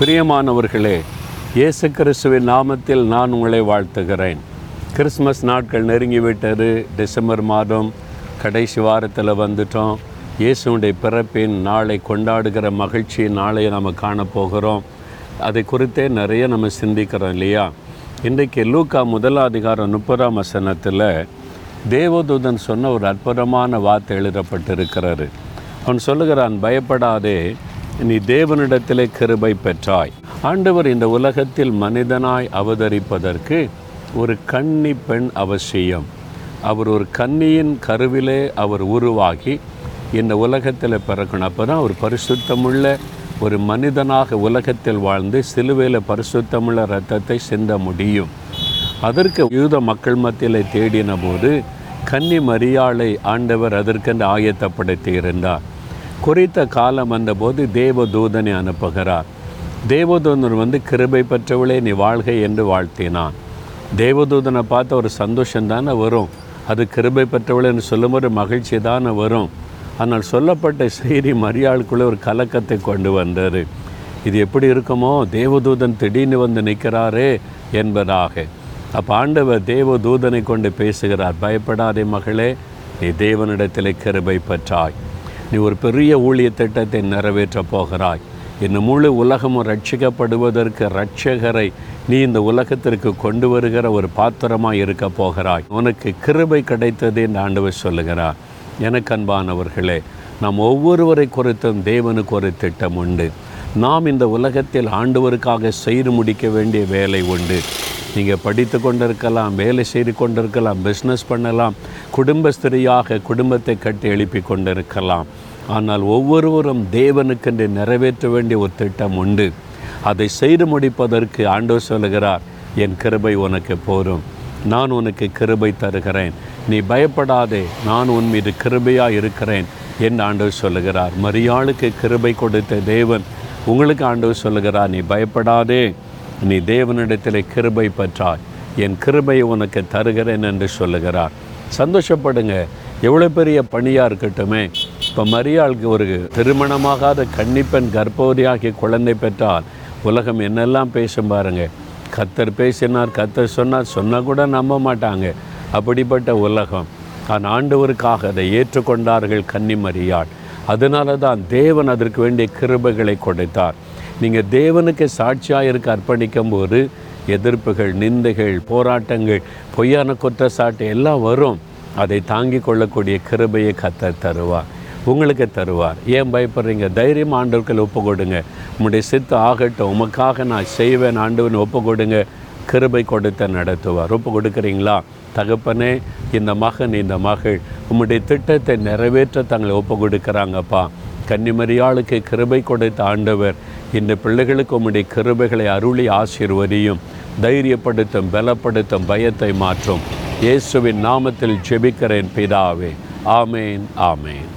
பிரியமானவர்களே இயேசு கிறிஸ்துவின் நாமத்தில் நான் உங்களை வாழ்த்துகிறேன். கிறிஸ்மஸ் நாட்கள் நெருங்கிவிட்டது. டிசம்பர் மாதம் கடைசி வாரத்தில் வந்துட்டோம். இயேசுடைய பிறப்பின் நாளை கொண்டாடுகிற மகிழ்ச்சி நாளை நம்ம காணப்போகிறோம் அதை குறித்தே நிறைய நம்ம சிந்திக்கிறோம் இல்லையா? இன்றைக்கு லூக்கா முதலாதிகாரம் முப்பதாம் வசனத்தில் தேவதூதன் சொன்ன ஒரு அற்புதமான வார்த்தை எழுதப்பட்டிருக்கிறாரு அவன் சொல்லுகிறான் பயப்படாதே நீ தேவனிடத்திலே கிருபை பெற்றாய். ஆண்டவர் இந்த உலகத்தில் மனிதனாய் அவதரிப்பதற்கு ஒரு கன்னி பெண் அவசியம். அவர் ஒரு கன்னியின் கருவிலே அவர் உருவாகி இந்த உலகத்தில் பிறக்கணும். அப்போ தான் அவர் பரிசுத்தமுள்ள ஒரு மனிதனாக உலகத்தில் வாழ்ந்து சிலுவையில் பரிசுத்தமுள்ள ரத்தத்தை சிந்த முடியும். அதற்கு யூத மக்கள் மத்தியில் தேடின போது கன்னி மரியாளை ஆண்டவர் அதற்கென்று ஆயத்தப்படுத்தி இருந்தார். குறித்த காலம் வந்தபோது தேவதூதனை அனுப்புகிறார். தேவதூதன் வந்து கிருபை பெற்றவளே நீ வாழ்க என்று வாழ்த்தினான். தேவதூதனை பார்த்த ஒரு சந்தோஷம் தானே வரும். அது கிருபை பெற்றவளேன்னு ஒரு மகிழ்ச்சி தானே வரும். ஆனால் சொல்லப்பட்ட செய்தி மரியாளுக்குள்ளே ஒரு கலக்கத்தை கொண்டு வந்தார் இது எப்படி இருக்குமோ? தேவதூதன் திடீர்னு வந்து நிற்கிறாரே என்பதாக. அப்போ ஆண்டவர் தேவதூதனை கொண்டு பேசுகிறார். பயப்படாதே மகளே நீ தேவனிடத்திலே கிருபை பெற்றாய். நீ ஒரு பெரிய ஊழிய திட்டத்தை நிறைவேற்றப் போகிறாய். இந்த முழு உலகமும் ரட்சிக்கப்படுவதற்கு ரட்சகரை நீ இந்த உலகத்திற்கு கொண்டு வருகிற ஒரு பாத்திரமாக இருக்க போகிறாய். உனக்கு கிருபை கிடைத்தது என்று ஆண்டவர் சொல்லுகிறார். எனக்கு அன்பானவர்களே நாம் ஒவ்வொருவரை குறித்தும் தேவனுக்கு ஒரு திட்டம் உண்டு. நாம் இந்த உலகத்தில் ஆண்டவருக்காக செய்து முடிக்க வேண்டிய வேலை உண்டு. நீங்கள் படித்து கொண்டிருக்கலாம் வேலை செய்து கொண்டிருக்கலாம் பிஸ்னஸ் பண்ணலாம் குடும்பஸ்திரியாக குடும்பத்தை கட்டி எழுப்பி கொண்டிருக்கலாம். ஆனால் ஒவ்வொருவரும் தேவனுக்கென்று நிறைவேற்ற வேண்டிய ஒரு திட்டம் உண்டு. அதை செய்து முடிப்பதற்கு ஆண்டவர் சொல்லுகிறார் என் கிருபை உனக்கு போரும். நான் உனக்கு கிருபை தருகிறேன். நீ பயப்படாதே. நான் உன் மீது கிருபையாக இருக்கிறேன். என்று ஆண்டவர் சொல்லுகிறார். மரியாளுக்கு கிருபை கொடுத்த தேவன் உங்களுக்கு ஆண்டவர் சொல்லுகிறார் நீ பயப்படாதே. நீ தேவனிடத்தில் கிருபை பெற்றாய். என் கிருபை உனக்கு தருகிறேன் என்று சொல்லுகிறார். சந்தோஷப்படுங்க. எவ்வளோ பெரிய பணியாக இருக்கட்டுமே. இப்போ மரியாளுக்கு ஒரு திருமணமாகாத கன்னிப்பெண் கர்ப்பவதியாகி குழந்தை பெற்றால் உலகம் என்னெல்லாம் பேசும் பாருங்க. கத்தர் பேசினார் கத்தர் சொன்னார் சொன்னால் கூட நம்ப மாட்டாங்க. அப்படிப்பட்ட உலகம். தான் ஆண்டவருக்காக அதை ஏற்றுக்கொண்டார்கள் கன்னி மரியாள். அதனால தான் தேவன் அதற்கு வேண்டிய கிருபைகளை கொடுத்தார். நீங்கள் தேவனுக்கு சாட்சியாக இருக்க அர்ப்பணிக்கும் போது எதிர்ப்புகள் நிந்தைகள் போராட்டங்கள் பொய்யான குற்றச்சாட்டு எல்லாம் வரும். அதை தாங்கி கொள்ளக்கூடிய கிருபையை கத்த தருவார். உங்களுக்கு தருவார். ஏன் பயப்படுறீங்க? தைரியம் ஆண்டவர்கள் ஒப்பு கொடுங்க உங்களுடைய சித்து ஆகட்டும். உமக்காக நான் செய்வேன். ஆண்டவன் ஒப்பு கொடுங்க கிருபை கொடுத்த நடத்துவார். ஒப்பு கொடுக்குறீங்களா தகப்பனே இந்த மகன் இந்த மகள் உம்முடைய திட்டத்தை நிறைவேற்ற தங்களை ஒப்பு கொடுக்குறாங்கப்பா கன்னிமரியாளுக்கு கிருபை கொடுத்த ஆண்டவர் இந்த பிள்ளைகளுக்கு உம்முடைய கிருபைகளை அருளி ஆசீர்வதியும் தைரியப்படுத்தும் பலப்படுத்தும் பயத்தை மாற்றும். இயேசுவின் நாமத்தில் ஜெபிக்கிறேன் பிதாவே. ஆமேன் ஆமேன்.